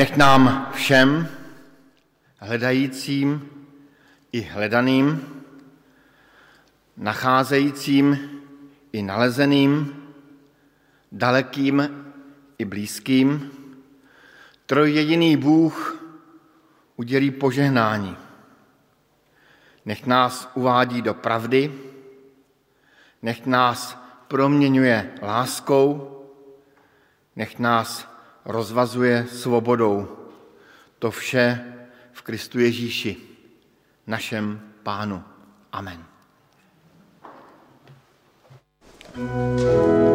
Nech nám všem, hledajícím i hledaným, nacházejícím i nalezeným, dalekým i blízkým, trojjediný Bůh udělí požehnání. Nech nás uvádí do pravdy, nech nás proměňuje láskou, nech nás rozvazuje svobodou. To vše v Kristu Ježíši, našem Pánu. Amen. thank you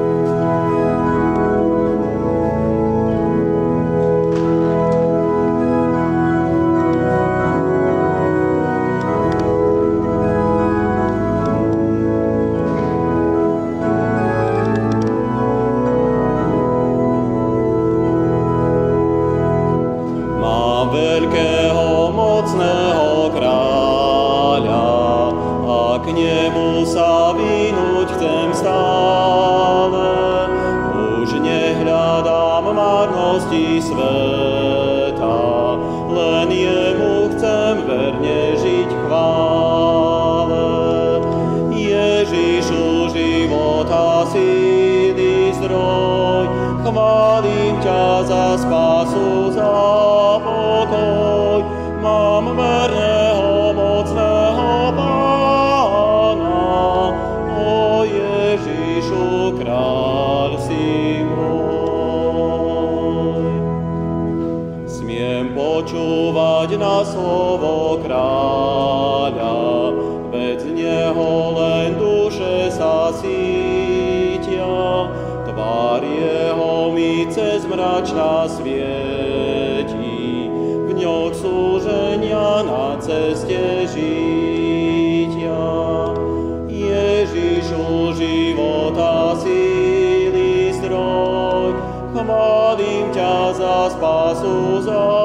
tās pazūzās.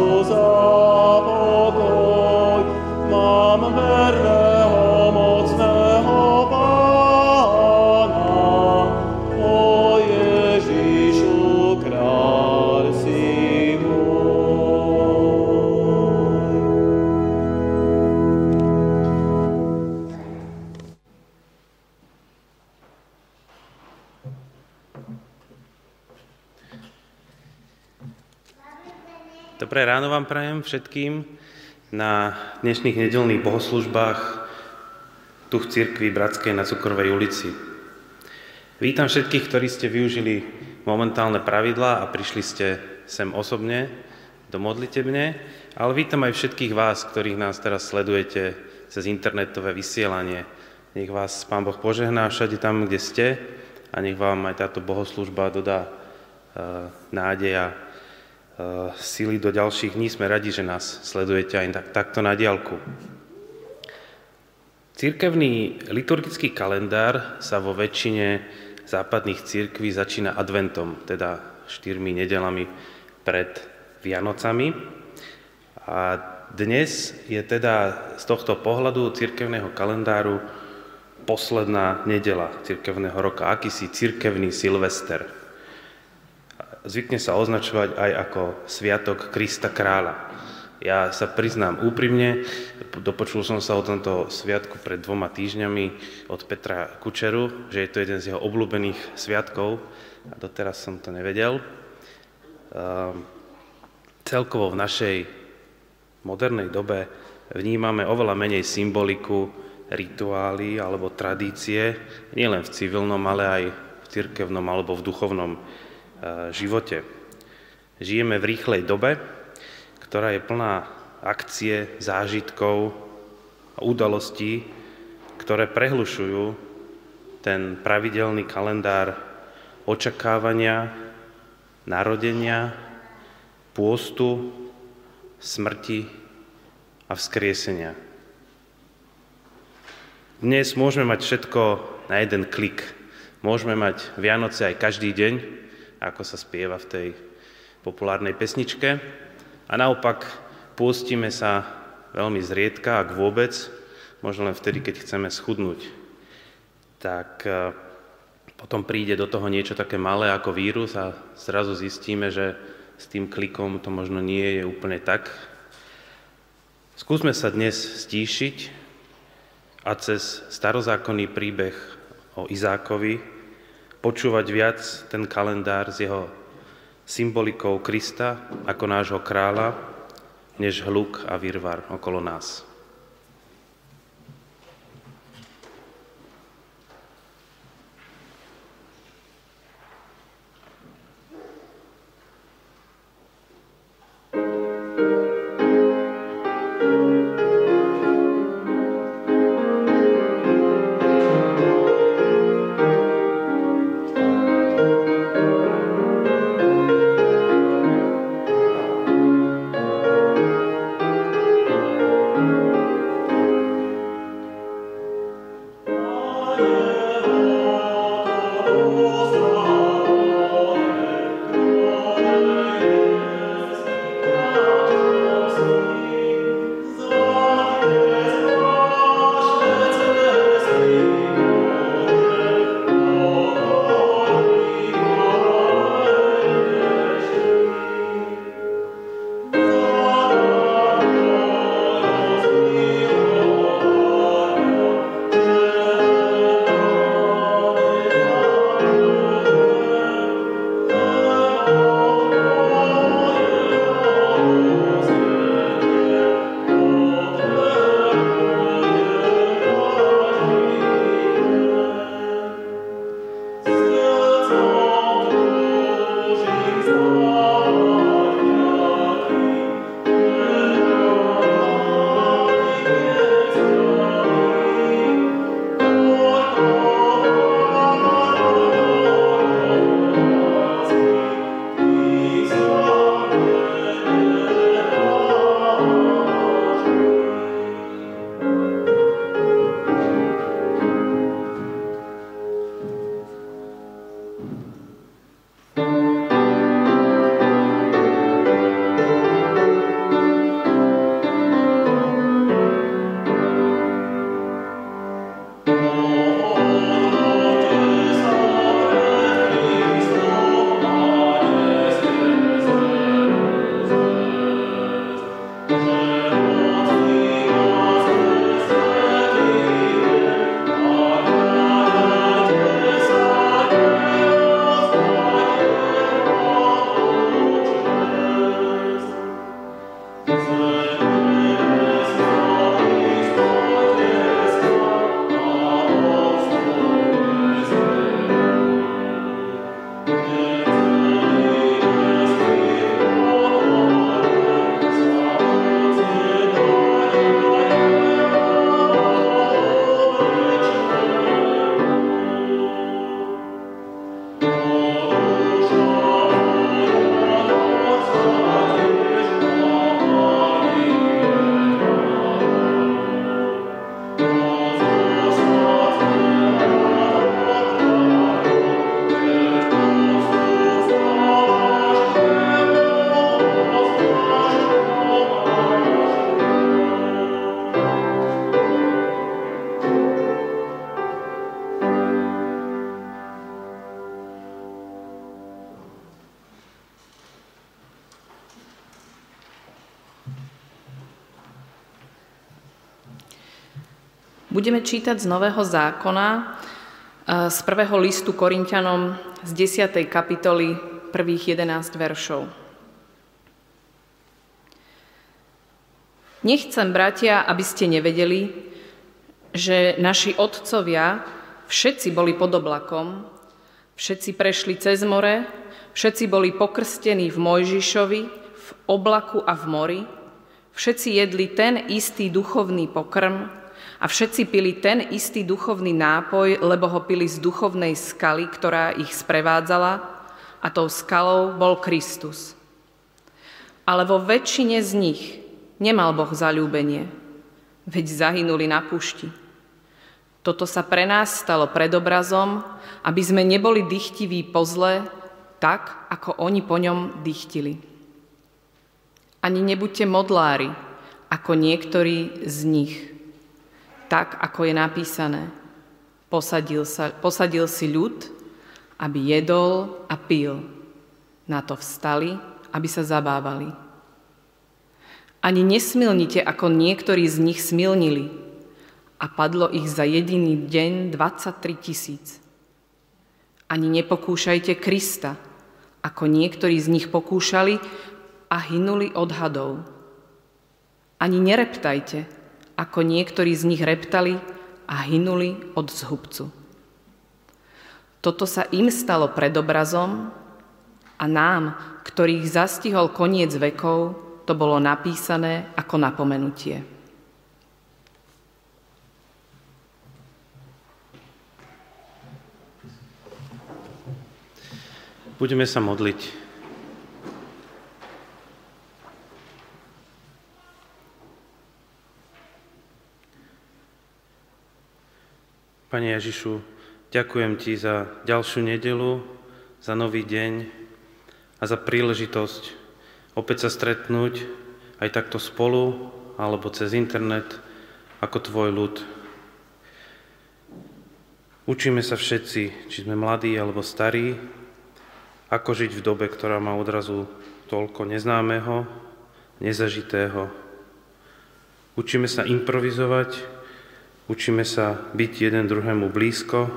Oh. Dobré ráno vám prajem všetkým na dnešných nedelných bohoslužbách tu v cirkvi Bratskej na Cukrovej ulici. Vítam všetkých, ktorí ste využili momentálne pravidlá a prišli ste sem osobne do modlitebne, ale vítam aj všetkých vás, ktorých nás teraz sledujete cez internetové vysielanie. Nech vás Pán Boh požehná všade tam, kde ste a nech vám aj táto bohoslužba dodá uh, Eh, sily do ďalších dní. Sme radi, že nás sledujete aj tak, takto na diálku. Církevný liturgický kalendár sa vo väčšine západných církví začína adventom, teda štyrmi nedelami pred Vianocami. A dnes je teda z tohto pohľadu církevného kalendáru posledná nedela církevného roka, akýsi církevný Silvester zvykne sa označovať aj ako Sviatok Krista kráľa. Ja sa priznám úprimne, dopočul som sa o tomto sviatku pred dvoma týždňami od Petra Kučeru, že je to jeden z jeho obľúbených sviatkov a doteraz som to nevedel. Ehm, celkovo v našej modernej dobe vnímame oveľa menej symboliku, rituály alebo tradície, nielen v civilnom, ale aj v cirkevnom alebo v duchovnom živote. Žijeme v rýchlej dobe, ktorá je plná akcie, zážitkov a udalostí, ktoré prehlušujú ten pravidelný kalendár očakávania, narodenia, pôstu, smrti a vzkriesenia. Dnes môžeme mať všetko na jeden klik. Môžeme mať Vianoce aj každý deň, ako sa spieva v tej populárnej pesničke. A naopak pôstime sa veľmi zriedka, ak vôbec, možno len vtedy, keď chceme schudnúť. Tak e, potom príde do toho niečo také malé ako vírus a zrazu zistíme, že s tým klikom to možno nie je úplne tak. Skúsme sa dnes stíšiť a cez starozákonný príbeh o Izákovi počúvať viac ten kalendár s jeho symbolikou Krista ako nášho kráľa, než hluk a virvar okolo nás. Budeme čítať z Nového zákona e, z prvého listu Korintianom z 10. kapitoly prvých 11 veršov. Nechcem, bratia, aby ste nevedeli, že naši otcovia všetci boli pod oblakom, všetci prešli cez more, všetci boli pokrstení v Mojžišovi, v oblaku a v mori, všetci jedli ten istý duchovný pokrm, a všetci pili ten istý duchovný nápoj, lebo ho pili z duchovnej skaly, ktorá ich sprevádzala, a tou skalou bol Kristus. Ale vo väčšine z nich nemal Boh zalúbenie, veď zahynuli na púšti. Toto sa pre nás stalo predobrazom, aby sme neboli dychtiví po zle, tak, ako oni po ňom dychtili. Ani nebuďte modlári, ako niektorí z nich – tak, ako je napísané. Posadil, sa, posadil si ľud, aby jedol a pil. Na to vstali, aby sa zabávali. Ani nesmilnite, ako niektorí z nich smilnili. A padlo ich za jediný deň 23 tisíc. Ani nepokúšajte Krista, ako niektorí z nich pokúšali a hynuli od hadov. Ani nereptajte, ako niektorí z nich reptali a hynuli od zhubcu. Toto sa im stalo predobrazom a nám, ktorých zastihol koniec vekov, to bolo napísané ako napomenutie. Budeme sa modliť. Pane Ježišu, ďakujem Ti za ďalšiu nedelu, za nový deň a za príležitosť opäť sa stretnúť aj takto spolu alebo cez internet ako Tvoj ľud. Učíme sa všetci, či sme mladí alebo starí, ako žiť v dobe, ktorá má odrazu toľko neznámeho, nezažitého. Učíme sa improvizovať, Učíme sa byť jeden druhému blízko,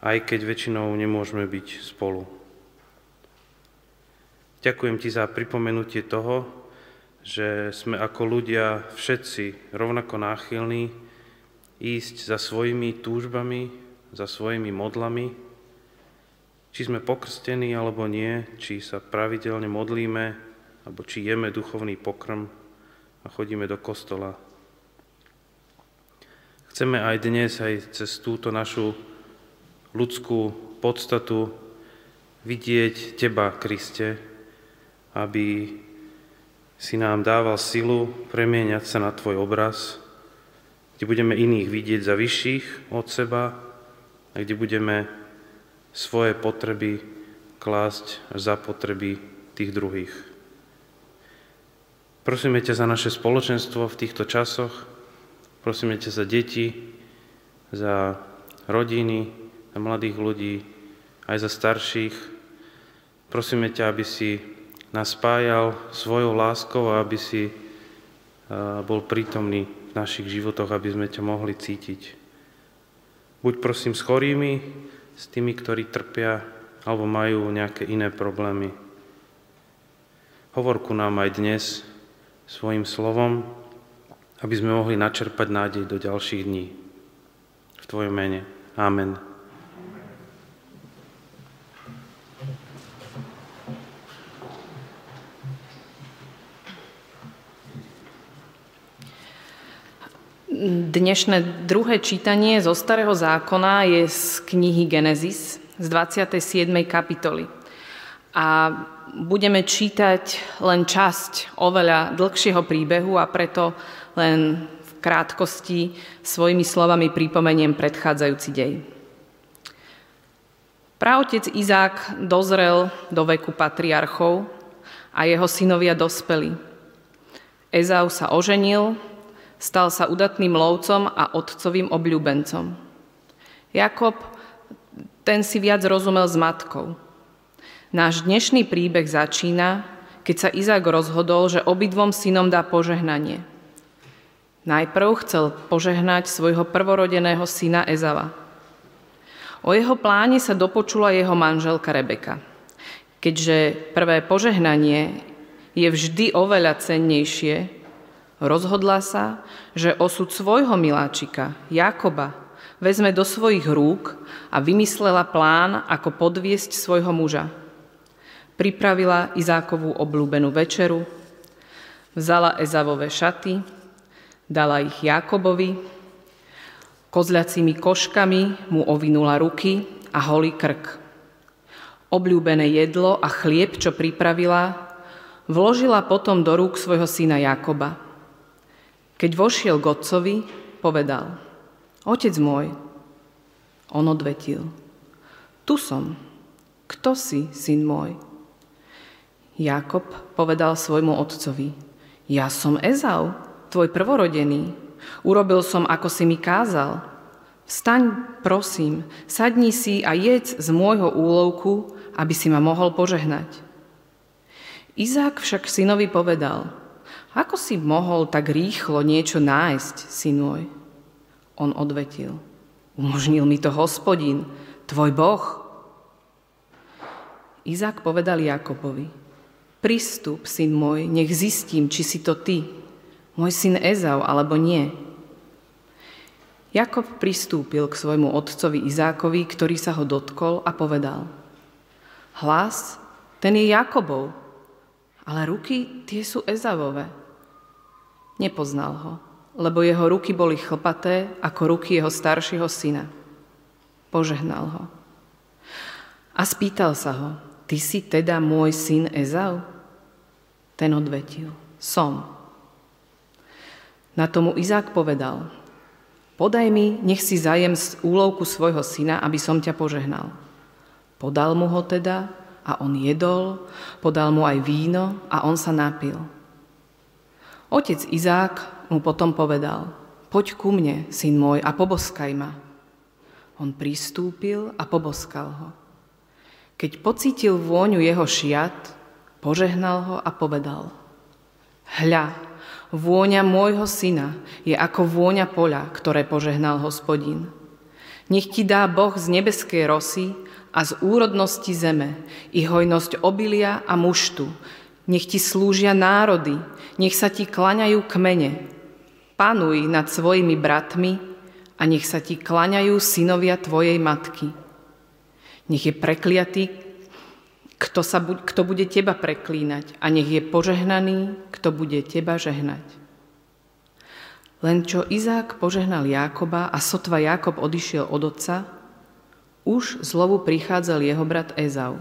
aj keď väčšinou nemôžeme byť spolu. Ďakujem ti za pripomenutie toho, že sme ako ľudia všetci rovnako náchylní ísť za svojimi túžbami, za svojimi modlami, či sme pokrstení alebo nie, či sa pravidelne modlíme, alebo či jeme duchovný pokrm a chodíme do kostola Chceme aj dnes, aj cez túto našu ľudskú podstatu vidieť Teba, Kriste, aby si nám dával silu premieňať sa na Tvoj obraz, kde budeme iných vidieť za vyšších od seba a kde budeme svoje potreby klásť za potreby tých druhých. Prosíme ťa za naše spoločenstvo v týchto časoch, Prosíme ťa za deti, za rodiny, za mladých ľudí, aj za starších. Prosíme ťa, aby si nás spájal svojou láskou a aby si bol prítomný v našich životoch, aby sme ťa mohli cítiť. Buď prosím s chorými, s tými, ktorí trpia alebo majú nejaké iné problémy. Hovor ku nám aj dnes svojim slovom, aby sme mohli načerpať nádej do ďalších dní. V Tvojom mene. Amen. Dnešné druhé čítanie zo Starého zákona je z knihy Genesis z 27. kapitoly. A budeme čítať len časť oveľa dlhšieho príbehu a preto len v krátkosti svojimi slovami pripomeniem predchádzajúci dej. Praotec Izák dozrel do veku patriarchov a jeho synovia dospeli. Ezau sa oženil, stal sa udatným lovcom a otcovým obľúbencom. Jakob, ten si viac rozumel s matkou. Náš dnešný príbeh začína, keď sa Izák rozhodol, že obidvom synom dá požehnanie – Najprv chcel požehnať svojho prvorodeného syna Ezava. O jeho pláne sa dopočula jeho manželka Rebeka. Keďže prvé požehnanie je vždy oveľa cennejšie, rozhodla sa, že osud svojho miláčika, Jakoba, vezme do svojich rúk a vymyslela plán, ako podviesť svojho muža. Pripravila Izákovú oblúbenú večeru, vzala Ezavové šaty, dala ich Jakobovi, kozľacími koškami mu ovinula ruky a holý krk. Obľúbené jedlo a chlieb, čo pripravila, vložila potom do rúk svojho syna Jakoba. Keď vošiel k otcovi, povedal, Otec môj, on odvetil, tu som, kto si, syn môj? Jakob povedal svojmu otcovi, ja som Ezau, tvoj prvorodený. Urobil som, ako si mi kázal. Vstaň, prosím, sadni si a jedz z môjho úlovku, aby si ma mohol požehnať. Izák však synovi povedal, ako si mohol tak rýchlo niečo nájsť, syn môj? On odvetil, umožnil mi to hospodin, tvoj boh. Izák povedal Jakobovi, pristup, syn môj, nech zistím, či si to ty, môj syn Ezau, alebo nie. Jakob pristúpil k svojmu otcovi Izákovi, ktorý sa ho dotkol a povedal Hlas, ten je Jakobov, ale ruky tie sú Ezavové. Nepoznal ho, lebo jeho ruky boli chlpaté ako ruky jeho staršieho syna. Požehnal ho. A spýtal sa ho, ty si teda môj syn Ezau? Ten odvetil, som. Na tomu Izák povedal, podaj mi, nech si zajem z úlovku svojho syna, aby som ťa požehnal. Podal mu ho teda a on jedol, podal mu aj víno a on sa napil. Otec Izák mu potom povedal, poď ku mne, syn môj, a poboskaj ma. On pristúpil a poboskal ho. Keď pocítil vôňu jeho šiat, požehnal ho a povedal, hľa, Vôňa môjho syna je ako vôňa poľa, ktoré požehnal hospodin. Nech ti dá Boh z nebeskej rosy a z úrodnosti zeme i hojnosť obilia a muštu. Nech ti slúžia národy, nech sa ti klaňajú kmene. Panuj nad svojimi bratmi a nech sa ti klaňajú synovia tvojej matky. Nech je prekliatý kto, sa, kto bude teba preklínať a nech je požehnaný, kto bude teba žehnať. Len čo Izák požehnal Jákoba a sotva Jákob odišiel od otca, už zlovu prichádzal jeho brat Ezau.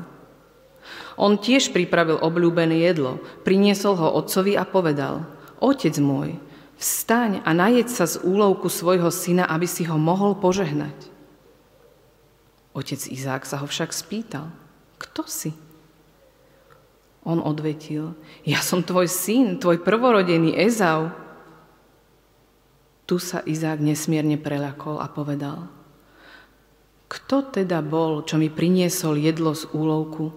On tiež pripravil obľúbené jedlo, priniesol ho otcovi a povedal, Otec môj, vstaň a najed sa z úlovku svojho syna, aby si ho mohol požehnať. Otec Izák sa ho však spýtal, kto si? On odvetil, ja som tvoj syn, tvoj prvorodený Ezau. Tu sa Izák nesmierne preľakol a povedal, kto teda bol, čo mi priniesol jedlo z úlovku?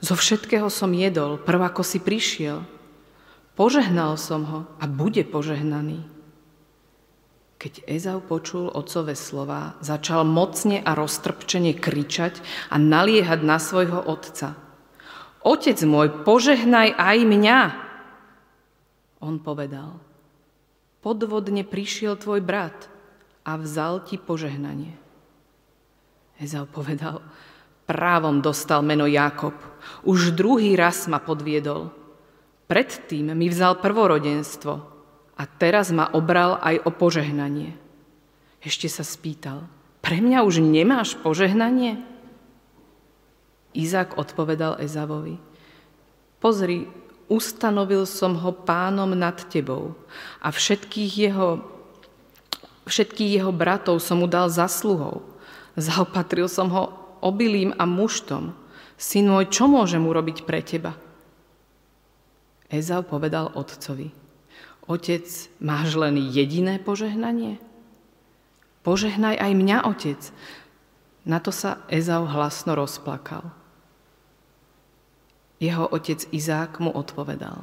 Zo všetkého som jedol, prv ako si prišiel. Požehnal som ho a bude požehnaný. Keď Ezau počul otcové slova, začal mocne a roztrpčene kričať a naliehať na svojho otca – Otec môj, požehnaj aj mňa. On povedal, podvodne prišiel tvoj brat a vzal ti požehnanie. Ezau povedal, právom dostal meno Jakob. Už druhý raz ma podviedol. Predtým mi vzal prvorodenstvo a teraz ma obral aj o požehnanie. Ešte sa spýtal, pre mňa už nemáš požehnanie? Izák odpovedal Ezavovi, pozri, ustanovil som ho pánom nad tebou a všetkých jeho, všetkých jeho bratov som mu dal zasluhou. Zaopatril som ho obilím a muštom. Syn môj, čo môžem urobiť pre teba? Ezau povedal otcovi, otec, máš len jediné požehnanie? Požehnaj aj mňa, otec. Na to sa Ezau hlasno rozplakal. Jeho otec Izák mu odpovedal.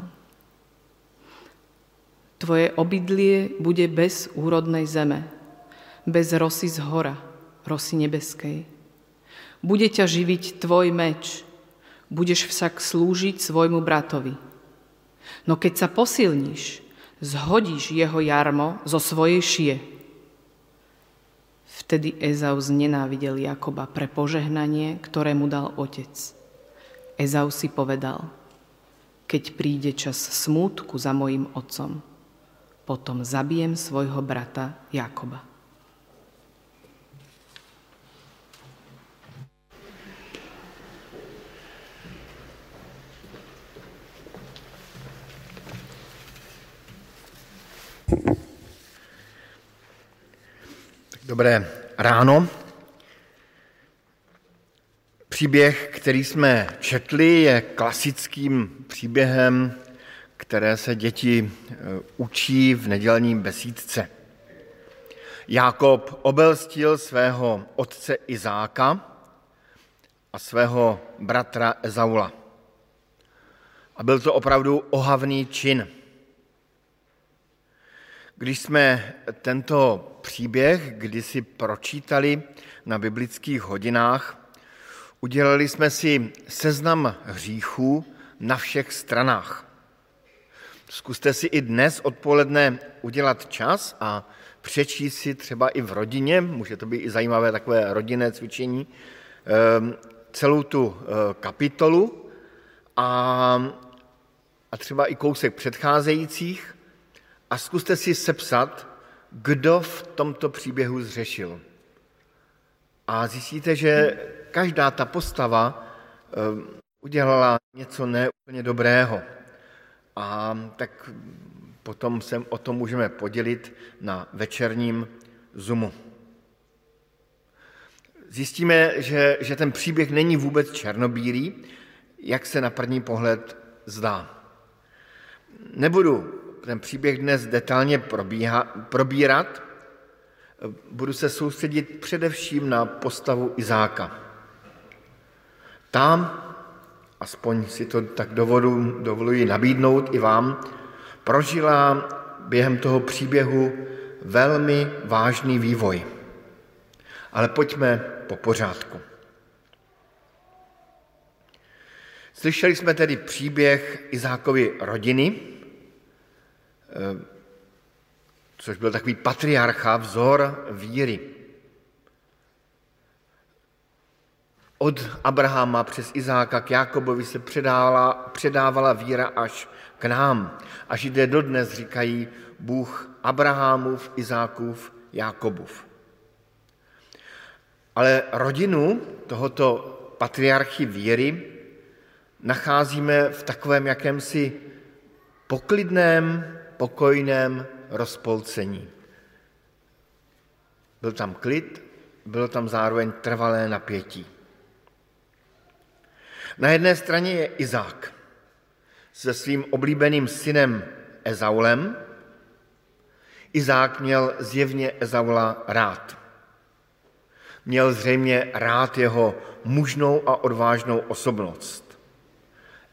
Tvoje obydlie bude bez úrodnej zeme, bez rosy z hora, rosy nebeskej. Bude ťa živiť tvoj meč, budeš však slúžiť svojmu bratovi. No keď sa posilníš, zhodíš jeho jarmo zo svojej šie. Vtedy Ezau znenávidel Jakoba pre požehnanie, ktoré mu dal otec. Ezau si povedal, keď príde čas smútku za mojim otcom, potom zabijem svojho brata Jakoba. Dobré ráno. Příběh, který jsme četli, je klasickým příběhem, které se děti eh, učí v nedělním besídce. Jákob obelstil svého otce Izáka a svého bratra Ezaula. A byl to opravdu ohavný čin. Když jsme tento příběh kdysi pročítali na biblických hodinách, udělali jsme si seznam hříchů na všech stranách. Zkuste si i dnes odpoledne udělat čas a přečíst si třeba i v rodině, může to být i zajímavé takové rodinné cvičení, ehm, celou tu eh, kapitolu a, a třeba i kousek předcházejících a zkuste si sepsat, kdo v tomto příběhu zřešil. A zjistíte, že každá ta postava eh, udělala něco neúplně dobrého. A tak potom se o tom můžeme podělit na večerním Zoomu. Zjistíme, že, že ten příběh není vůbec černobílý, jak se na první pohled zdá. Nebudu ten příběh dnes detailně probíha, probírat, budu se soustředit především na postavu Izáka. Tam, aspoň si to tak dovodu, dovoluji nabídnout i vám, prožila během toho příběhu velmi vážný vývoj. Ale pojďme po pořádku. Slyšeli jsme tedy příběh Izákovy rodiny, Eh, což byl takový patriarcha, vzor víry. Od Abrahama přes Izáka k Jakobovi se předávala, předávala víra až k nám. Až jde dodnes, říkají Bůh Abrahamův, Izákův, Jakobův. Ale rodinu tohoto patriarchy víry nacházíme v takovém jakémsi poklidném, pokojném rozpolcení. Byl tam klid, bylo tam zároveň trvalé napětí. Na jedné straně je Izák se svým oblíbeným synem Ezaulem. Izák měl zjevně Ezaula rád. Měl zřejmě rád jeho mužnou a odvážnou osobnost.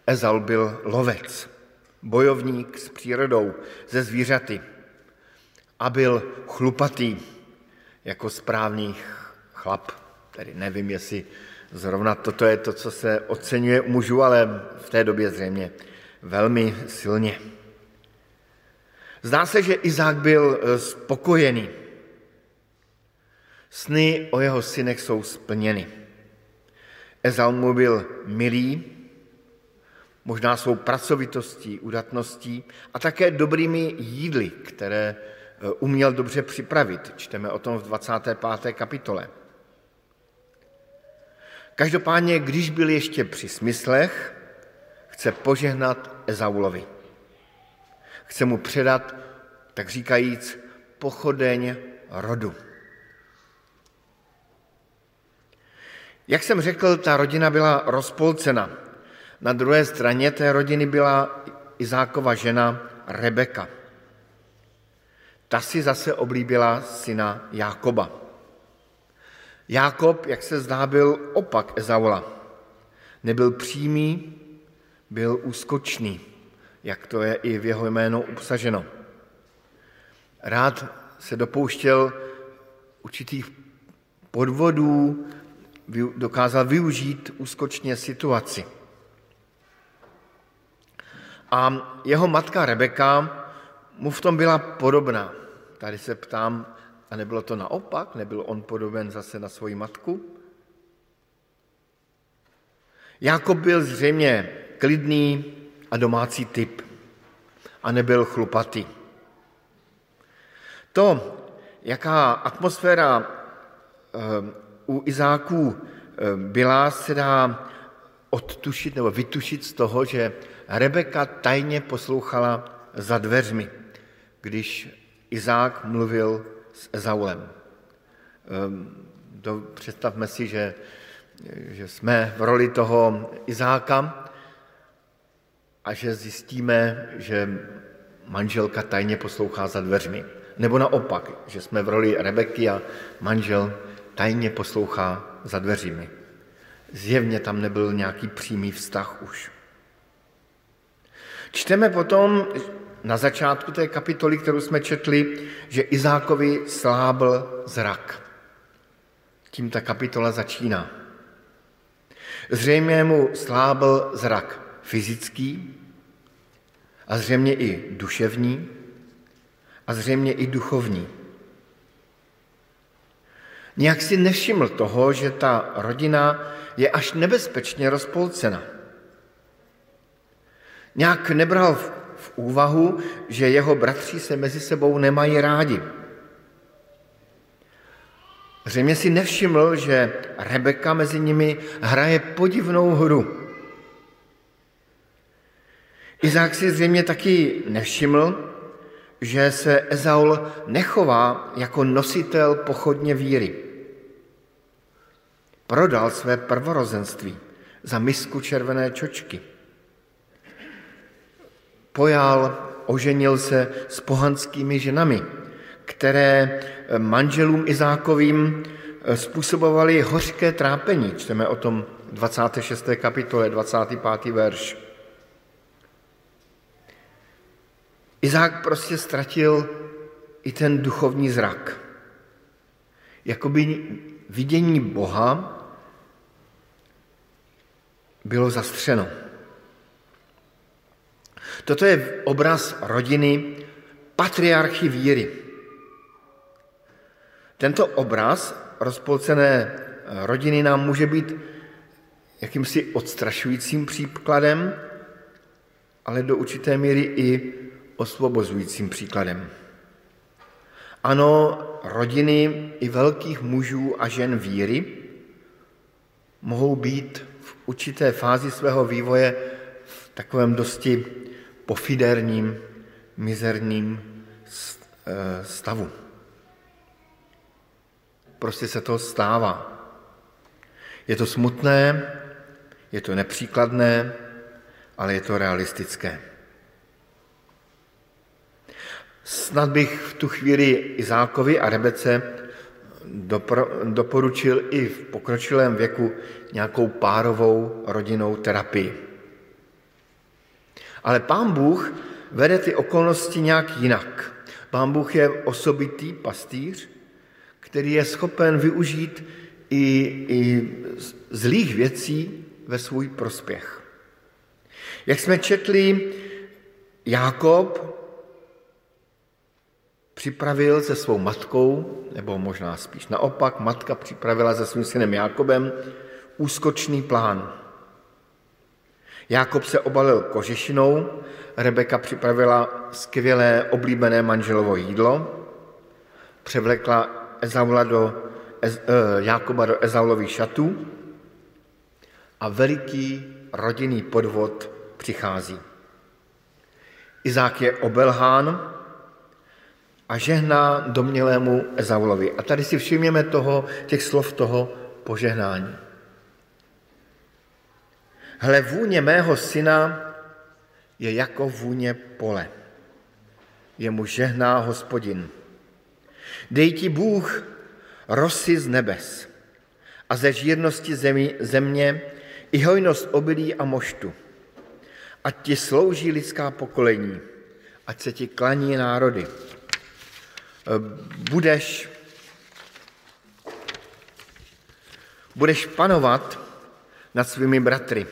Ezaul byl lovec bojovník s přírodou, ze zvířaty a byl chlupatý jako správný chlap. Tedy nevím, jestli zrovna toto je to, co se oceňuje u mužů, ale v té době zřejmě velmi silně. Zdá se, že Izák byl eh, spokojený. Sny o jeho synech jsou splněny. Ezal mu byl milý, možná svou pracovitostí, udatností a také dobrými jídly, které eh, uměl dobře připravit. Čteme o tom v 25. kapitole. Každopádně, když byl ještě při smyslech, chce požehnat Ezaulovi. Chce mu předat, tak říkajíc, pochodeň rodu. Jak jsem řekl, ta rodina byla rozpolcena. Na druhé straně té rodiny byla Izákova žena Rebeka. Ta si zase oblíbila syna Jákoba. Jákob, jak se zdá, byl opak Ezaula. Nebyl přímý, byl úskočný, jak to je i v jeho jménu obsaženo. rád se dopouštěl určitých podvodů, dokázal využít úskočně situaci. A jeho matka Rebeka mu v tom byla podobná. Tady se ptám, a nebylo to naopak? Nebyl on podoben zase na svoji matku? Jakob byl zřejmě klidný a domácí typ a nebyl chlupatý. To, jaká atmosféra eh, u Izáků eh, byla, se dá odtušit nebo vytušit z toho, že Rebeka tajně poslouchala za dveřmi, když Izák mluvil s Ezaulem. Ehm, představme si, že, že jsme v roli toho Izáka a že zjistíme, že manželka tajně poslouchá za dveřmi. Nebo naopak, že jsme v roli Rebeky a manžel tajně poslouchá za dveřmi. Zjevně tam nebyl nějaký přímý vztah už. Čteme potom na začátku té kapitoly, kterou jsme četli, že Izákovi slábl zrak. Tím ta kapitola začíná. Zřejmě mu slábl zrak fyzický a zřejmě i duševní a zřejmě i duchovní. Nějak si nevšiml toho, že ta rodina je až nebezpečně rozpolcena. Nějak nebral v úvahu, že jeho bratři se mezi sebou nemají rádi. Zřejmě si nevšiml, že Rebeka mezi nimi hraje podivnou hru. Izák si zřejmě taky nevšiml, že se Ezaul nechová jako nositel pochodně víry. Prodal své prvorozenství za misku červené čočky. Pojal, oženil se s pohanskými ženami, které manželům Izákovým způsobovaly hořké trápení. Čteme o tom 26. kapitole, 25. verš. Izák prostě ztratil i ten duchovní zrak. Jakoby vidění Boha bylo zastřeno. Toto je obraz rodiny patriarchy víry. Tento obraz rozpolcené rodiny nám může být jakýmsi odstrašujícím příkladem, ale do určité míry i osvobozujícím příkladem. Ano, rodiny i velkých mužů a žen víry mohou být v určité fázi svého vývoje v takovém dosti pofiderním, mizerním eh, stavu. Prostě se to stává. Je to smutné, je to nepříkladné, ale je to realistické. Snad bych v tu chvíli Izákovi a Rebece doporučil i v pokročilém věku nějakou párovou rodinnou terapii. Ale pán Bůh vede ty okolnosti nějak jinak. Pán Bůh je osobitý pastýř, který je schopen využít i, i zlých věcí ve svůj prospěch. Jak jsme četli, Jákob připravil se svou matkou, nebo možná spíš naopak, matka připravila se svým synem Jákobem úskočný plán. Jákob se obalil kožešinou, Rebeka připravila skvělé oblíbené manželovo jídlo, převlekla Ezaula do, Ez, eh, Jákoba do Ezaulových šatů a veliký rodinný podvod přichází. Izák je obelhán a žehná domnělému Ezaulovi. A tady si všimněme toho, těch slov toho požehnání. Hle, vůně mého syna je jako vůně pole. Jemu žehná hospodin. Dej ti Bůh rosy z nebes a ze žírnosti zemi, země i hojnost obilí a moštu. Ať ti slouží lidská pokolení, ať se ti klaní národy. budeš, budeš panovat nad svými bratry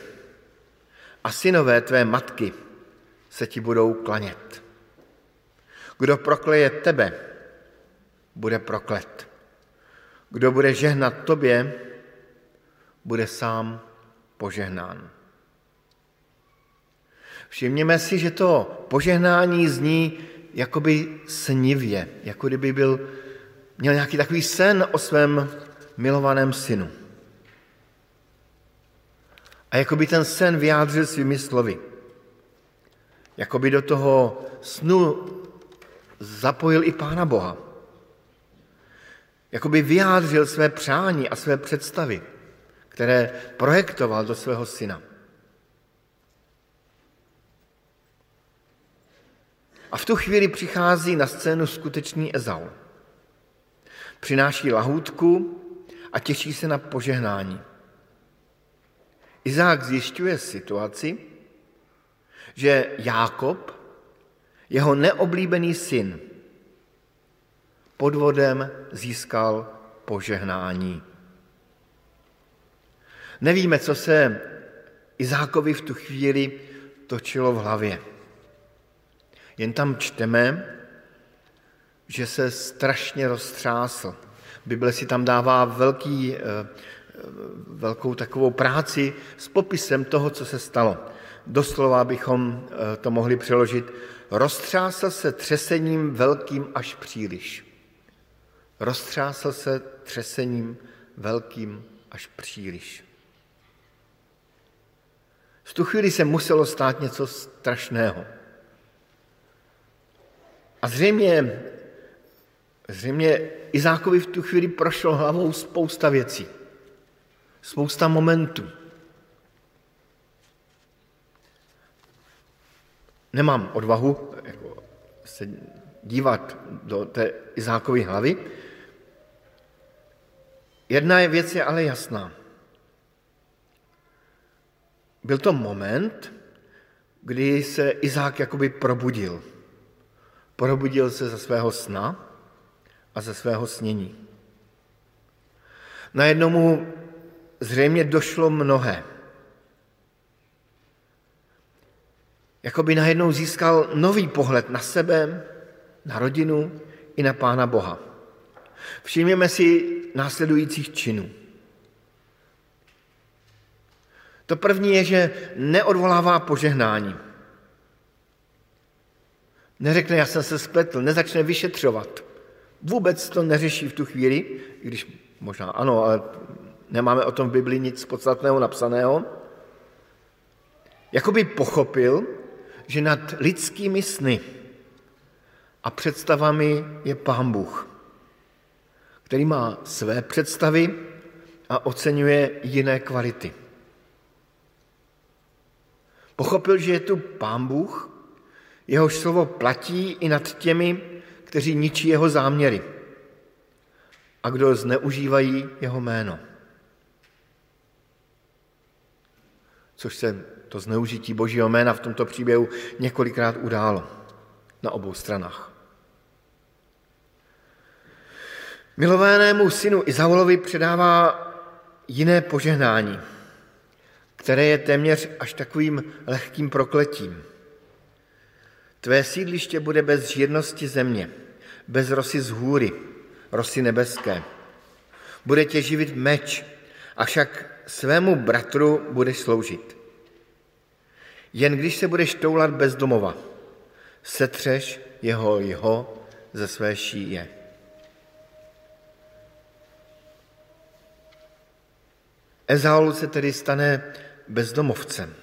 a synové tvé matky se ti budou klanět. Kdo prokleje tebe, bude proklet. Kdo bude žehnat tobě, bude sám požehnán. Všimněme si, že to požehnání zní jakoby snivě, jako kdyby byl, měl nějaký takový sen o svém milovaném synu. A jakoby ten sen vyjádřil svými slovy. Jakoby do toho snu zapojil i Pána Boha. Jakoby vyjádřil své přání a své představy, které projektoval do svého syna. A v tu chvíli přichází na scénu skutečný Ezau. Přináší lahůdku a těší se na požehnání. Izák zjišťuje situaci, že Jákob, jeho neoblíbený syn, podvodem získal požehnání. Nevíme, co se Izákovi v tu chvíli točilo v hlavě. Jen tam čteme, že se strašně roztřásl. Bible si tam dává velký, eh, velkou takovou práci s popisem toho, co se stalo. Doslova bychom eh, to mohli přeložit. Roztřásl se třesením velkým až příliš. Roztřásl se třesením velkým až příliš. V tu chvíli se muselo stát něco strašného. A zřejmě, zřejmě Izákovi v tu chvíli prošlo hlavou spousta věcí. Spousta momentů. Nemám odvahu jako, se dívat do té Izákovy hlavy. Jedna je věc je ale jasná. Byl to moment, kdy se Izák jakoby probudil. Probudil se ze svého sna a ze svého snění. Najednou mu zřejmě došlo mnohé. Jakoby najednou získal nový pohled na sebe, na rodinu i na Pána Boha. Všimněme si následujících činů. To první je, že neodvolává požehnání. Neřekne, já jsem se spletl, nezačne vyšetřovat. Vůbec to neřeší v tu chvíli, i když možná ano, ale nemáme o tom v Biblii nic podstatného napsaného. Jakoby pochopil, že nad lidskými sny a představami je Pán Bůh, který má své představy a oceňuje jiné kvality. Pochopil, že je tu Pán Bůh, jehož slovo platí i nad těmi, kteří ničí jeho záměry a kdo zneužívají jeho jméno. Což se to zneužití božího jména v tomto příběhu několikrát událo na obou stranách. Milovanému synu Izaulovi předává jiné požehnání, které je téměř až takovým lehkým prokletím. Tvé sídliště bude bez žírnosti země, bez rosy z hůry, rosy nebeské. Bude tě živit meč, avšak svému bratru budeš sloužit. Jen když se budeš toulat bez domova, setřeš jeho jeho ze své šíje. Ezaul se tedy stane bezdomovcem,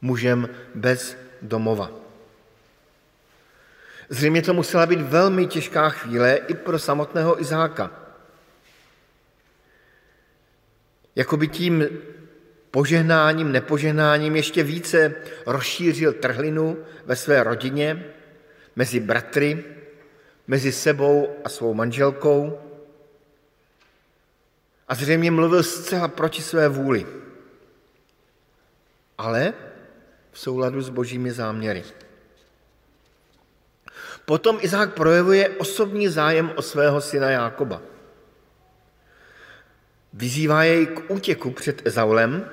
mužem bez domova. Zřejmě to musela být velmi těžká chvíle i pro samotného Izáka. Jakoby tím požehnáním, nepožehnáním ještě více rozšířil trhlinu ve své rodině, mezi bratry, mezi sebou a svou manželkou a zřejmě mluvil zcela proti své vůli, ale v souladu s božími záměry. Potom Izák projevuje osobní zájem o svého syna Jákoba. Vyzývá jej k útěku před Ezaulem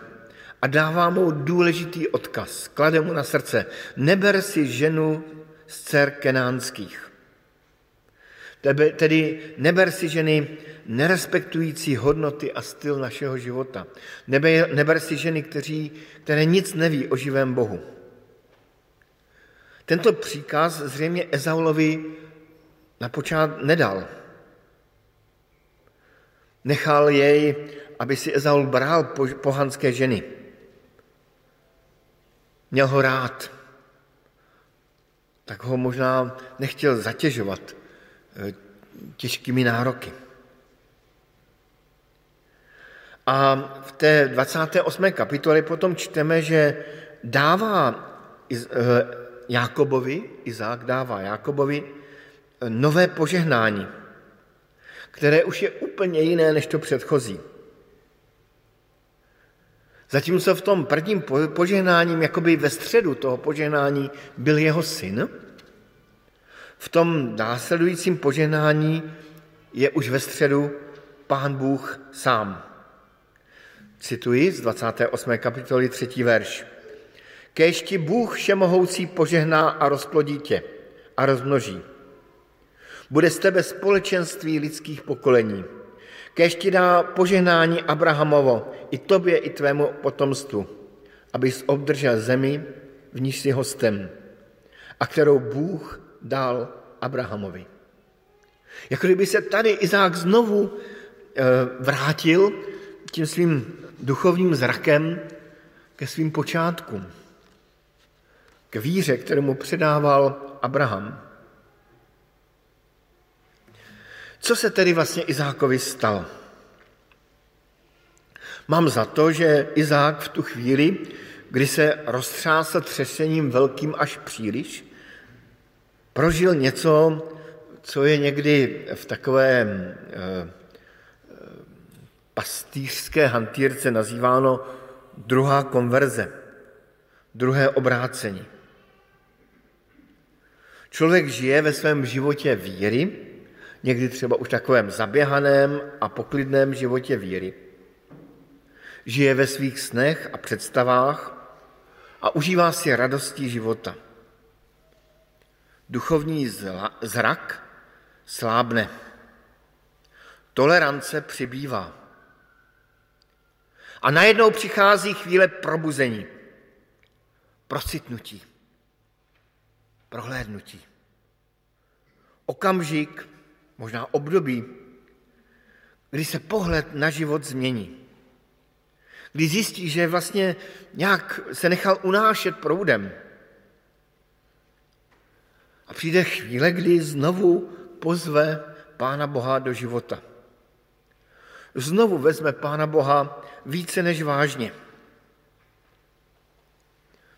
a dává mu důležitý odkaz. Klade mu na srdce, neber si ženu z dcer kenánských. Tedy neber si ženy nerespektující hodnoty a styl našeho života. Neber, neber si ženy, kteří, které nic neví o živém Bohu. Tento příkaz zřejmě Ezaulovi na počát nedal. Nechal jej, aby si Ezaul bral pohanské ženy. Měl ho rád. Tak ho možná nechtěl zatěžovat eh, těžkými nároky. A v té 28. kapitole potom čteme, že dává eh, Jákobovi, Izák dává Jákobovi eh, nové požehnání, které už je úplně jiné než to předchozí. Zatímco v tom prvním požehnáním, jakoby ve středu toho požehnání, byl jeho syn, v tom následujícím požehnání je už ve středu pán Bůh sám. Cituji z 28. kapitoly 3. verš. Kéž ti Bůh všemohoucí požehná a rozplodí tě a rozmnoží. Bude z tebe společenství lidských pokolení. Kéž ti dá požehnání Abrahamovo, i tobě, i tvému potomstvu, abys obdržel zemi, v níž jsi hostem, a kterou Bůh dal Abrahamovi. Jako kdyby se tady Izák znovu eh, vrátil tím svým duchovním zrakem ke svým počátkům k víře, kterému předával Abraham. Co se tedy vlastně Izákovi stalo? Mám za to, že Izák v tu chvíli, kdy se roztřásl třesením velkým až příliš, prožil něco, co je někdy v takové eh, pastýřské hantýrce nazýváno druhá konverze, druhé obrácení. Člověk žije ve svém životě víry, někdy třeba už takovém zaběhaném a poklidném životě víry. Žije ve svých snech a představách a užívá si radostí života. Duchovní zrak slábne. Tolerance přibývá. A najednou přichází chvíle probuzení, procitnutí prohlédnutí. Okamžik, možná období, kdy se pohled na život změní. Kdy zjistí, že vlastně nějak se nechal unášet proudem. A přijde chvíle, kdy znovu pozve Pána Boha do života. Znovu vezme Pána Boha více než vážně.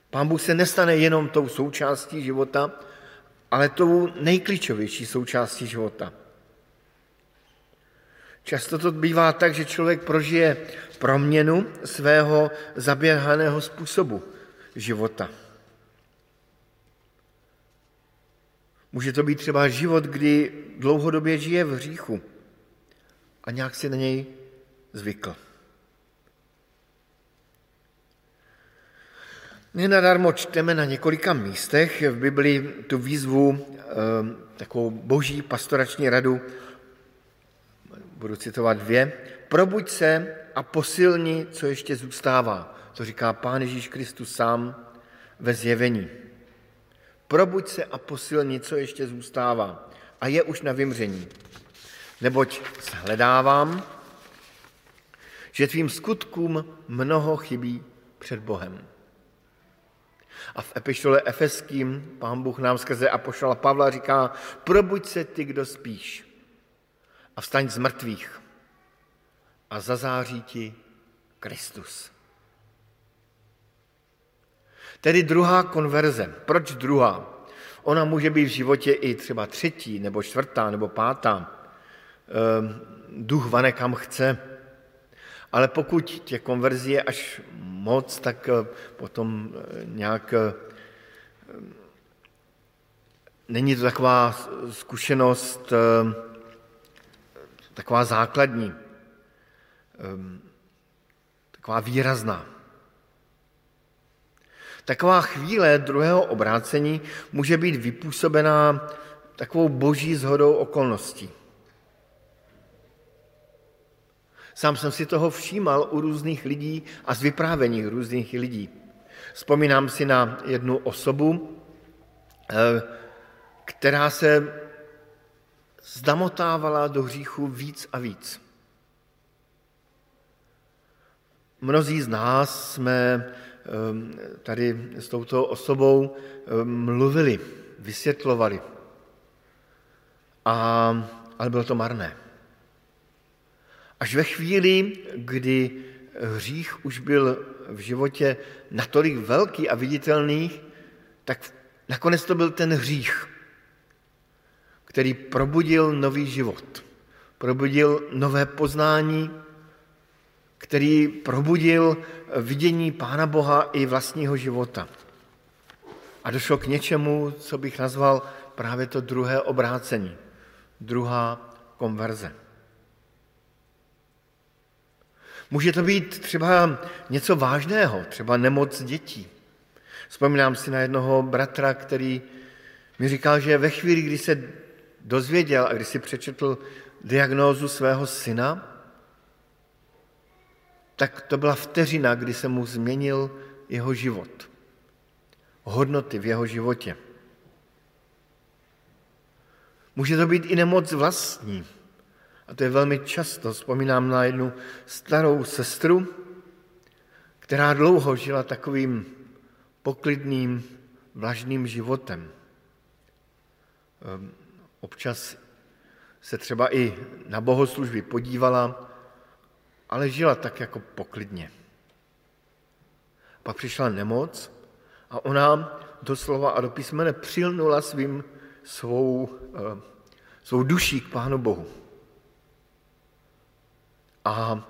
Pán Bůh se nestane jenom tou součástí života, ale tou nejklíčovější součástí života. Často to bývá tak, že člověk prožije proměnu svého zaběhaného způsobu života. Může to být třeba život, kdy dlouhodobě žije v hříchu a nějak si na něj zvykl. Nenadarmo čteme na několika místech v Biblii tu výzvu, ehm, takovou boží pastorační radu, budu citovat dvě, probuď se a posilni, co ještě zůstává. To říká Pán Ježíš Kristus sám ve zjevení. Probuď se a posilni, co ještě zůstává a je už na vymření. Neboť shledávám, že tvým skutkům mnoho chybí před Bohem. A v epištole Efeským pán Bůh nám skrze apoštola Pavla říká, probuď se ty, kdo spíš a vstaň z mrtvých a zazáří ti Kristus. Tedy druhá konverze. Proč druhá? Ona může být v životě i třeba třetí, nebo čtvrtá, nebo pátá. Ehm, duch vane kam chce. Ale pokud těch konverzí je až moc, tak eh, potom eh, nějak eh, není to taková zkušenost, eh, taková základní, eh, taková výrazná. Taková chvíle druhého obrácení může být vypůsobená takovou boží zhodou okolností. Sám jsem si toho všímal u různých lidí a z vyprávění různých lidí. Vzpomínám si na jednu osobu, eh, která se zdamotávala do hříchu víc a víc. Mnozí z nás jsme ehm, tady s touto osobou ehm, mluvili, vysvětlovali, a, ale bylo to marné. Až ve chvíli, kdy hřích už byl v životě natolik velký a viditelný, tak nakonec to byl ten hřích, který probudil nový život, probudil nové poznání, který probudil vidění Pána Boha i vlastního života. A došlo k něčemu, co bych nazval právě to druhé obrácení, druhá konverze. Může to být třeba něco vážného, třeba nemoc dětí. Vzpomínám si na jednoho bratra, který mi říkal, že ve chvíli, kdy se dozvěděl a když si přečetl diagnózu svého syna, tak to byla vteřina, kdy se mu změnil jeho život. Hodnoty v jeho životě. Může to být i nemoc vlastní. A to je velmi často. Vzpomínám na jednu starou sestru, která dlouho žila takovým poklidným, vlažným životem. Občas se třeba i na bohoslužby podívala, ale žila tak jako poklidně. Pak přišla nemoc a ona doslova a do písmene přilnula svým, svou, ehm, svou duší k Pánu Bohu. A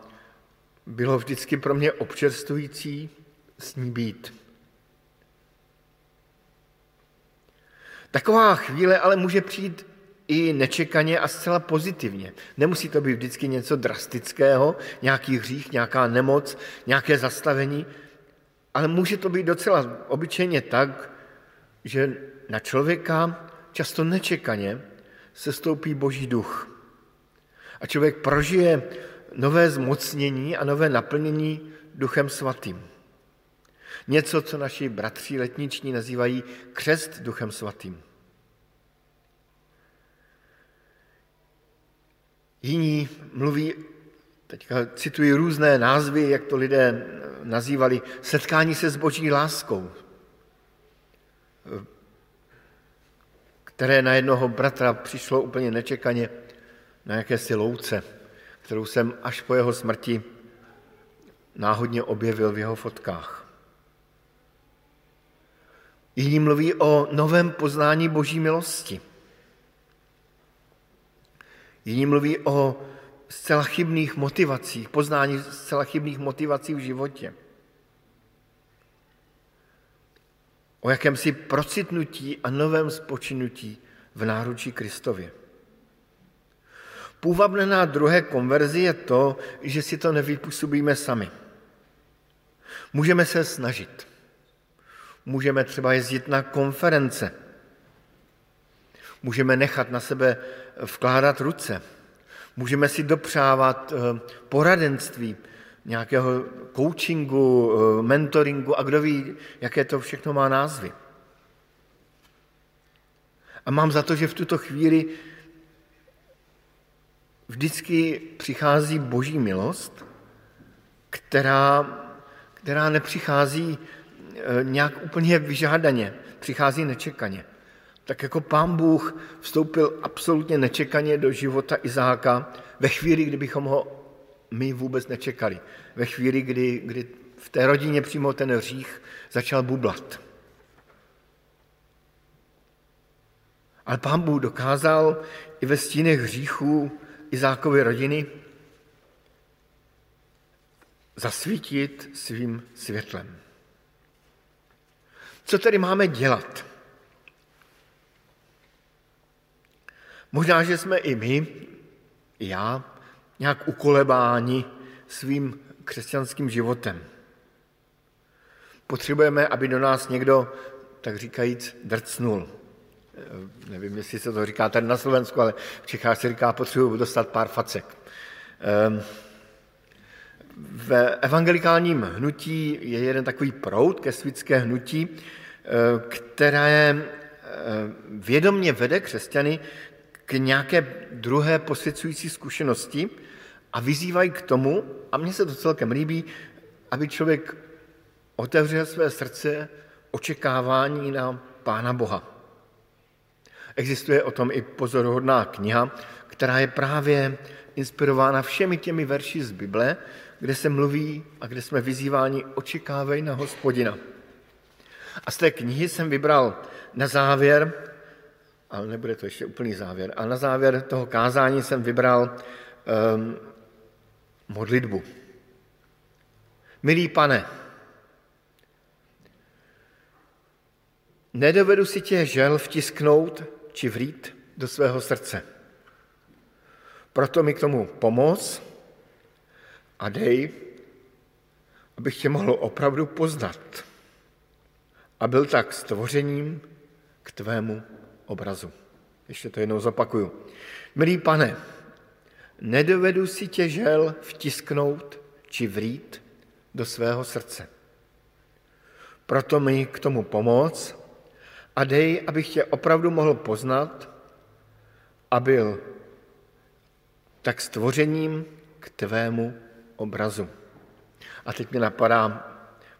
bylo vždycky pro mě občerstvující s ní být. Taková chvíle ale může přijít i nečekaně a zcela pozitivně. Nemusí to být vždycky něco drastického, nějaký hřích, nějaká nemoc, nějaké zastavení, ale může to být docela obyčejně tak, že na člověka často nečekaně se stoupí boží duch. A člověk prožije nové zmocnění a nové naplnění Duchem Svatým. Něco, co naši bratři letniční nazývají křest Duchem Svatým. Jiní mluví, teďka cituji různé názvy, jak to lidé nazývali, setkání se s boží láskou, které na jednoho bratra přišlo úplně nečekaně na jakési louce kterou jsem až po jeho smrti náhodně objevil v jeho fotkách. Jiní mluví o novém poznání boží milosti. Jiní mluví o zcela chybných motivacích, poznání zcela chybných motivací v životě. O jakémsi procitnutí a novém spočinutí v náručí Kristově. Půvabné na druhé konverzi je to, že si to nevypůsobíme sami. Můžeme se snažit. Můžeme třeba jezdit na konference. Můžeme nechat na sebe vkládat ruce. Můžeme si dopřávat eh, poradenství, nějakého coachingu, eh, mentoringu a kdo ví, jaké to všechno má názvy. A mám za to, že v tuto chvíli vždycky přichází boží milost, která, která nepřichází eh, nějak úplně vyžádaně, přichází nečekaně. Tak jako pán Bůh vstoupil absolutně nečekaně do života Izáka ve chvíli, kdybychom ho my vůbec nečekali. Ve chvíli, kdy, kdy v té rodině přímo ten hřích začal bublat. Ale pán Bůh dokázal i ve stínech hříchů Izákovy rodiny zasvítit svým světlem. Co tedy máme dělat? Možná, že jsme i my, i já, nějak ukolebáni svým křesťanským životem. Potřebujeme, aby do nás někdo, tak říkajíc, drcnul. Eh, nevím, jestli se to říká tady na Slovensku, ale v Čechách se říká, potřebuji dostat pár facek. Ehm, v evangelikálním hnutí je jeden takový proud ke světské hnutí, eh, které eh, vědomně vede křesťany k nějaké druhé posvěcující zkušenosti a vyzývají k tomu, a mně se to celkem líbí, aby člověk otevřel své srdce očekávání na Pána Boha. Existuje o tom i pozoruhodná kniha, která je právě inspirována všemi těmi verši z Bible, kde se mluví a kde jsme vyzýváni očekávej na hospodina. A z té knihy jsem vybral na závěr, ale nebude to ještě úplný závěr, a na závěr toho kázání jsem vybral um, modlitbu. Milý pane, nedovedu si tě žel vtisknout či vrít do svého srdce. Proto mi k tomu pomoz a dej, abych tě mohl opravdu poznat a byl tak stvořením k tvému obrazu. Ještě to jednou zopakuju. Milý pane, nedovedu si tě žel vtisknout či vrít do svého srdce. Proto mi k tomu pomoc a dej, abych tě opravdu mohl poznat a byl tak stvořením k tvému obrazu. A teď mi napadá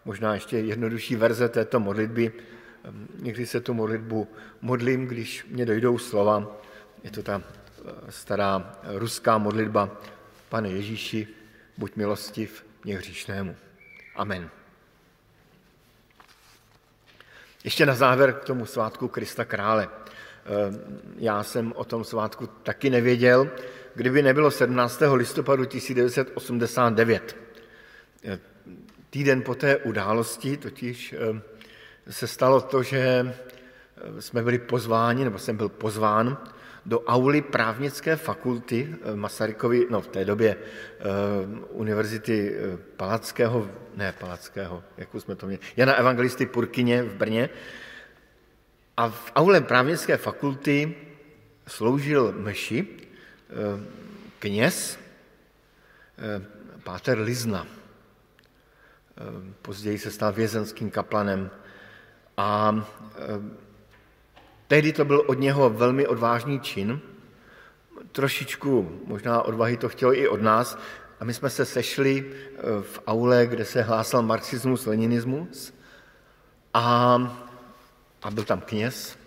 možná ještě jednodušší verze této modlitby. Někdy se tu modlitbu modlím, když mě dojdou slova. Je to ta eh, stará ruská modlitba. Pane Ježíši, buď milostiv mě hříšnému. Amen. Ještě na závěr k tomu svátku Krista Krále. Eh, já jsem o tom svátku taky nevěděl, kdyby nebylo 17. listopadu 1989. Eh, týden po té události totiž eh, se stalo to, že jsme byli pozváni, nebo jsem byl pozván do auly právnické fakulty Masarykovy, no v té době univerzity Palackého, ne Palackého, jakou jsme to měli, Jana Evangelisty Purkyně v Brně, a v aule právnické fakulty sloužil mši eh, kněz eh, Páter Lizna. Eh, později se stal vězenským kaplanem. A tehdy to byl od něho velmi odvážný čin. Trošičku možná odvahy to chtělo i od nás. A my jsme se sešli v aule, kde se hlásal marxismus, leninismus. A a byl tam kněz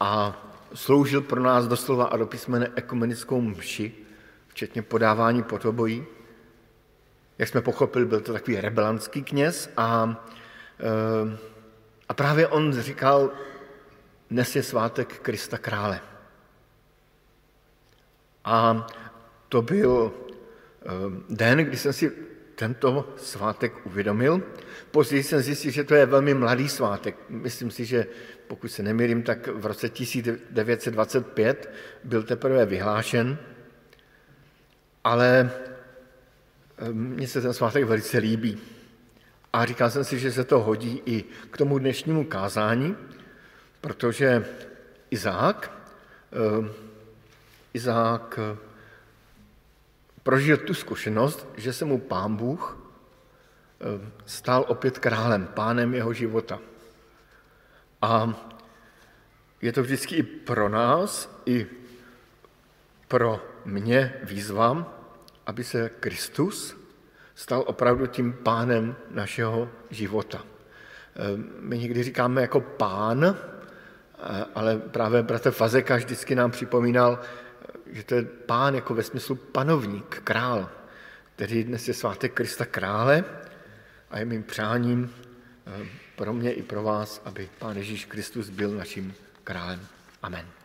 a sloužil pro nás doslova a do písmene ekumenickou mši, včetně podávání potobojí. Jak jsme pochopili, byl to takový rebelantský kněz a, eh, a právě on říkal, dnes je svátek Krista krále. A to byl eh, den, kdy jsem si tento svátek uvědomil. Později jsem zjistil, že to je velmi mladý svátek. Myslím si, že pokud se nemýlím, tak v roce 1925 byl teprve vyhlášen, ale eh, mně se ten svátek velice líbí. A říkal jsem si, že se to hodí i k tomu dnešnímu kázání, protože Izák, eh, Izák prožil tu zkušenost, že se mu pán Bůh eh, stál opět králem, pánem jeho života. A je to vždycky i pro nás, i pro mě výzva, aby se Kristus stal opravdu tím pánem našeho života. Eh, my někdy říkáme jako pán, eh, ale právě bratr Fazeka vždycky nám připomínal, že to je pán jako ve smyslu panovník, král, který dnes je svátek Krista krále a je mým přáním eh, pro mě i pro vás, aby pán Ježíš Kristus byl naším králem. Amen.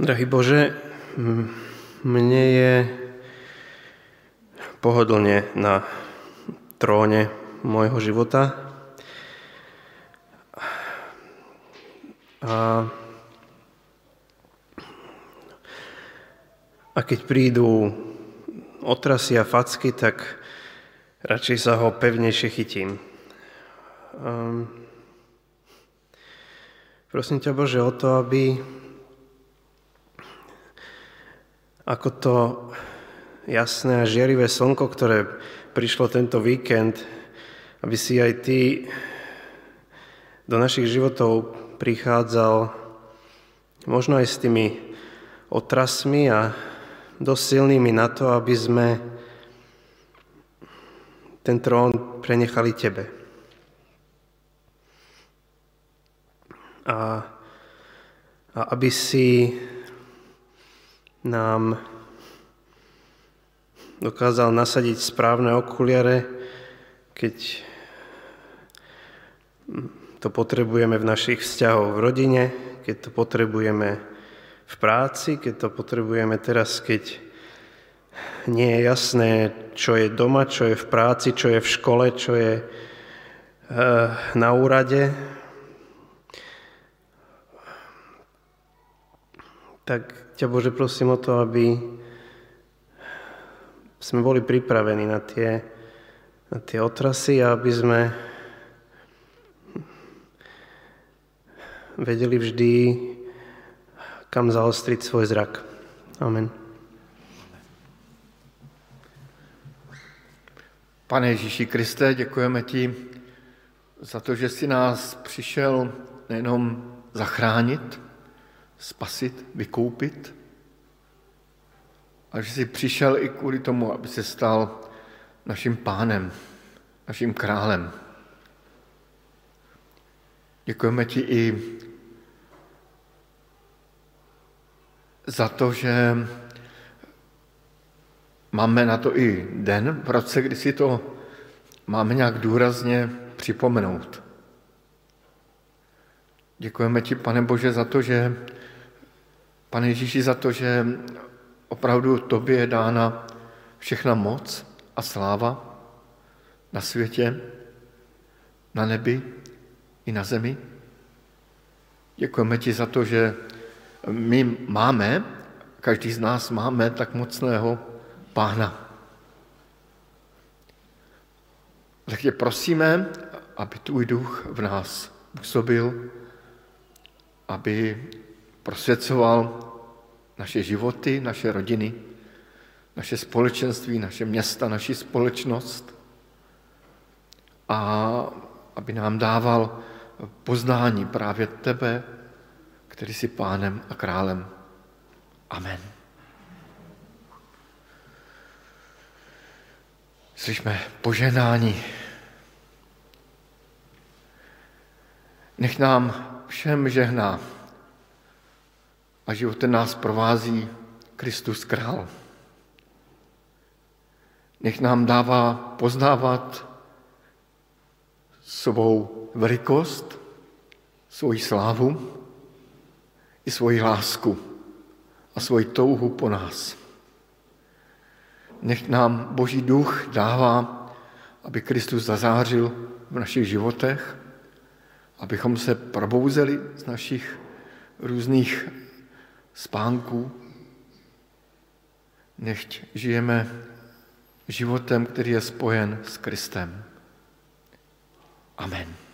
Drahý Bože, mne je pohodlne na tróne môjho života. A, a keď prídu otrasy a facky, tak radšej sa ho pevnejšie chytím. Um, prosím ťa Bože o to, aby ako to jasné a žiarivé slnko, ktoré prišlo tento víkend, aby si aj ty do našich životov prichádzal možno aj s tými otrasmi a dosť silnými na to, aby sme ten trón prenechali tebe. A, a aby si nám dokázal nasadiť správne okuliare, keď to potrebujeme v našich vzťahoch v rodine, keď to potrebujeme v práci, keď to potrebujeme teraz, keď nie je jasné, čo je doma, čo je v práci, čo je v škole, čo je eh, na úrade, tak ťa Bože prosím o to, aby sme boli pripravení na tie, na tie otrasy a aby sme vedeli vždy, kam zaostriť svoj zrak. Amen. Pane Ježíši Kriste, děkujeme ti za to, že jsi nás přišel nejenom zachránit, spasit, vykoupit. A že jsi přišel i kvůli tomu, aby se stal naším pánem, naším králem. Děkujeme ti i za to, že máme na to i den v roce, kdy si to máme nějak důrazně připomenout. Děkujeme ti, pane Bože, za to, že Pane Ježíši, za to, že opravdu tobě je dána všechna moc a sláva na světě, na nebi i na zemi. Děkujeme ti za to, že my máme, každý z nás máme tak mocného pána. Tak tě prosíme, aby tvůj duch v nás působil, aby prosvěcoval naše životy, naše rodiny, naše společenství, naše města, naši společnost a aby nám dával poznání právě tebe, který jsi pánem a králem. Amen. Slyšme poženání. Nech nám všem žehná a životem nás provází Kristus král. Nech nám dává poznávat svou velikost, svoji slávu i svoji lásku a svoji touhu po nás. Nech nám Boží duch dává, aby Kristus zazářil v našich životech, abychom se probouzeli z našich různých spánku, nechť žijeme životem, který je spojen s Kristem. Amen.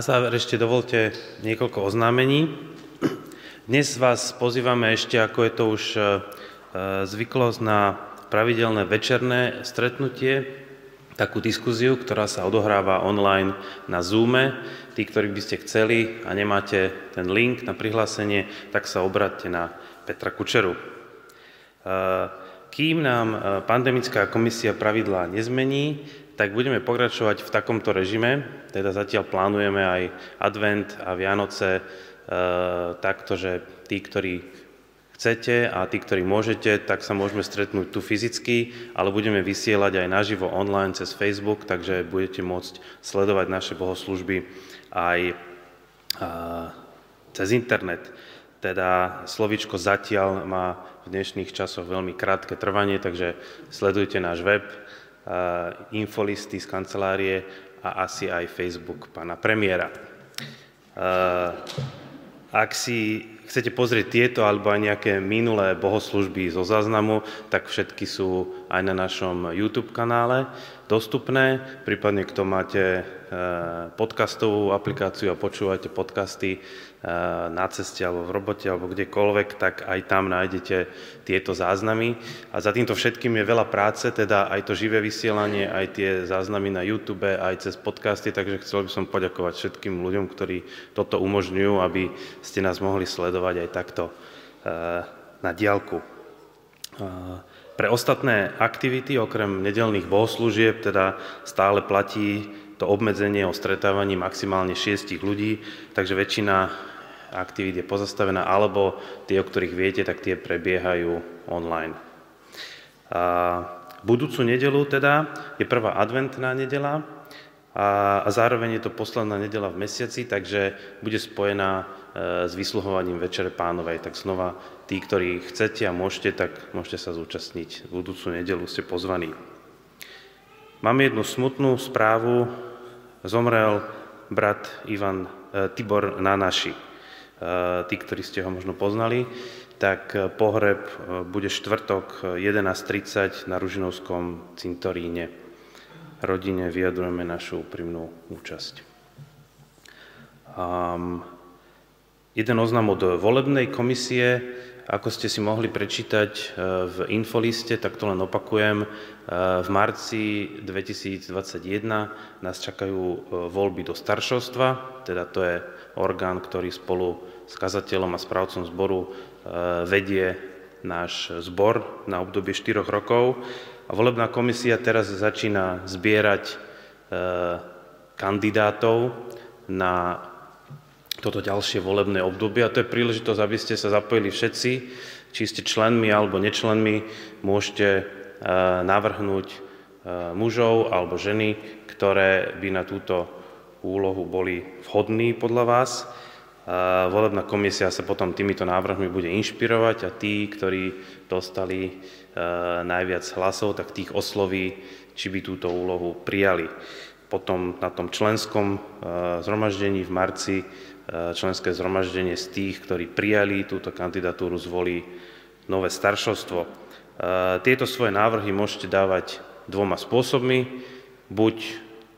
Záver ešte dovolte niekoľko oznámení. Dnes vás pozývame ešte, ako je to už e, zvyklosť, na pravidelné večerné stretnutie, takú diskuziu, ktorá sa odohráva online na Zoome. Tí, ktorí by ste chceli a nemáte ten link na prihlásenie, tak sa obráťte na Petra Kučeru. Kým nám e, pandemická komisia pravidlá nezmení, tak budeme pokračovať v takomto režime, teda zatiaľ plánujeme aj advent a Vianoce e, takto, že tí, ktorí chcete a tí, ktorí môžete, tak sa môžeme stretnúť tu fyzicky, ale budeme vysielať aj naživo online cez Facebook, takže budete môcť sledovať naše bohoslužby aj e, cez internet. Teda slovičko zatiaľ má v dnešných časoch veľmi krátke trvanie, takže sledujte náš web, infolisty z kancelárie a asi aj Facebook pána premiéra. Ak si chcete pozrieť tieto alebo aj nejaké minulé bohoslužby zo záznamu, tak všetky sú aj na našom YouTube kanále dostupné. Prípadne, kto máte e, podcastovú aplikáciu a počúvate podcasty, Eh, na ceste alebo v robote alebo kdekoľvek, tak aj tam nájdete tieto záznamy. A za týmto všetkým je veľa práce, teda aj to živé vysielanie, aj tie záznamy na YouTube, aj cez podcasty, takže chcel by som poďakovať všetkým ľuďom, ktorí toto umožňujú, aby ste nás mohli sledovať aj takto eh, na diálku. Eh, pre ostatné aktivity, okrem nedelných bohoslúžieb, teda stále platí to obmedzenie o stretávaní maximálne šiestich ľudí, takže väčšina aktivít je pozastavená, alebo tie, o ktorých viete, tak tie prebiehajú online. A budúcu nedelu teda je prvá adventná nedela a, a zároveň je to posledná nedela v mesiaci, takže bude spojená e, s vysluhovaním Večere pánovej. Tak znova, tí, ktorí chcete a môžete, tak môžete sa zúčastniť. V budúcu nedelu ste pozvaní. Máme jednu smutnú správu. Zomrel brat Ivan e, Tibor Nanaši. Eh, tí, ktorí ste ho možno poznali, tak eh, pohreb eh, bude štvrtok 11.30 na Ružinovskom cintoríne. Rodine vyjadrujeme našu úprimnú účasť. Um, jeden oznam od volebnej komisie, ako ste si mohli prečítať v infoliste, tak to len opakujem. V marci 2021 nás čakajú voľby do staršovstva, teda to je orgán, ktorý spolu s kazateľom a správcom zboru vedie náš zbor na obdobie 4 rokov. A volebná komisia teraz začína zbierať kandidátov na toto ďalšie volebné obdobie. A to je príležitosť, aby ste sa zapojili všetci, či ste členmi alebo nečlenmi, môžete e, navrhnúť mužov alebo ženy, ktoré by na túto úlohu boli vhodní podľa vás. Volebná komisia sa potom týmito návrhmi bude inšpirovať a tí, ktorí dostali e, najviac hlasov, tak tých osloví, či by túto úlohu prijali. Potom na tom členskom e, zhromaždení v marci e, členské zhromaždenie z tých, ktorí prijali túto kandidatúru, zvolí nové staršovstvo. Tieto svoje návrhy môžete dávať dvoma spôsobmi. Buď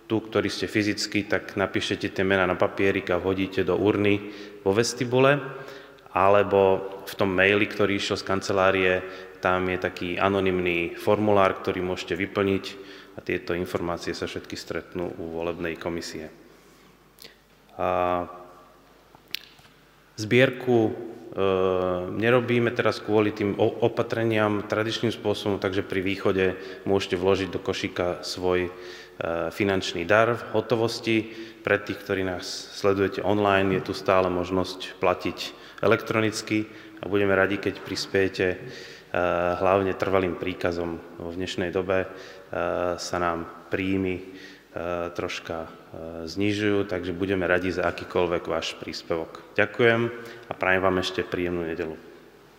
tu, ktorí ste fyzicky, tak napíšete tie mená na papierik a hodíte do urny vo vestibule, alebo v tom maili, ktorý išiel z kancelárie, tam je taký anonymný formulár, ktorý môžete vyplniť a tieto informácie sa všetky stretnú u volebnej komisie. A zbierku e, nerobíme teraz kvôli tým opatreniam tradičným spôsobom, takže pri východe môžete vložiť do košíka svoj E, finančný dar v hotovosti. Pre tých, ktorí nás sledujete online, je tu stále možnosť platiť elektronicky a budeme radi, keď prispiejete e, hlavne trvalým príkazom. V dnešnej dobe sa nám príjmy troška znižujú, takže budeme radi za akýkoľvek váš príspevok. Ďakujem a prajem vám ešte príjemnú nedelu.